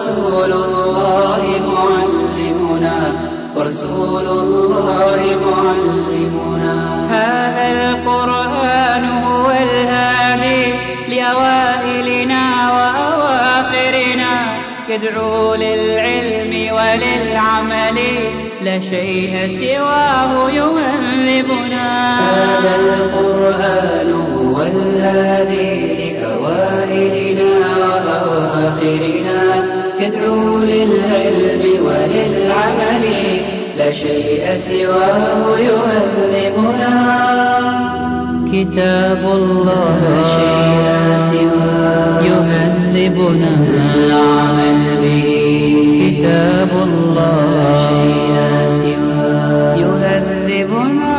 ورسول الله معلمنا ورسول الله معلمنا. هذا القرآن هو الهادي لأوائلنا وأواخرنا. يدعو للعلم وللعمل لا شيء سواه يهذبنا هذا القرآن هو الهادي لأوائلنا وأواخرنا. يدعو للعلم وللعمل لا شيء سواه يهذبنا. كتاب الله لا شيء سواه يهذبنا. العمل به. كتاب الله لا شيء سواه يهذبنا.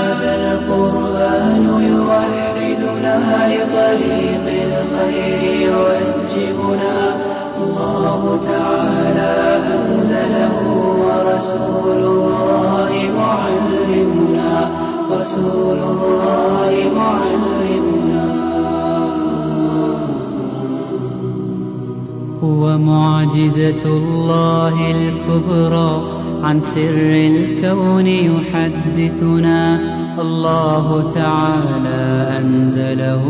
هذا القرآن يوحدنا لطريق الخير يوجهنا. الله تعالى أنزله ورسول الله معلمنا رسول الله معلمنا هو معجزة الله الكبرى عن سر الكون يحدثنا. الله تعالى أنزله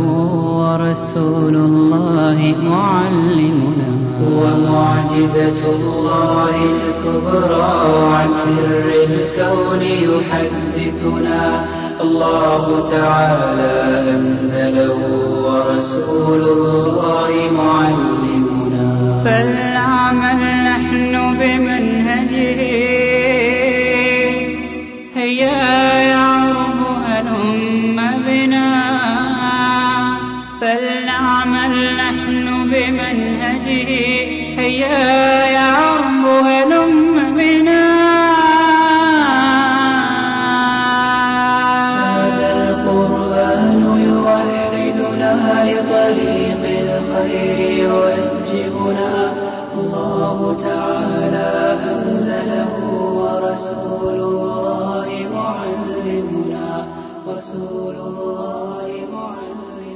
ورسول الله معلمنا هو معجزة الله الكبرى عن سر الكون يحدثنا. الله تعالى أنزله ورسول الله معلمنا. فلنعمل نحن بمنهجه. هيا يعرب هلم بنا. فلنعمل نحن بمنهجه. هيا يعرب هلم بنا هذا القرآن يوحدنا لطريق الخير يوجهنا الله تعالى أنزله ورسول الله معلمنا. ورسول الله معلمنا.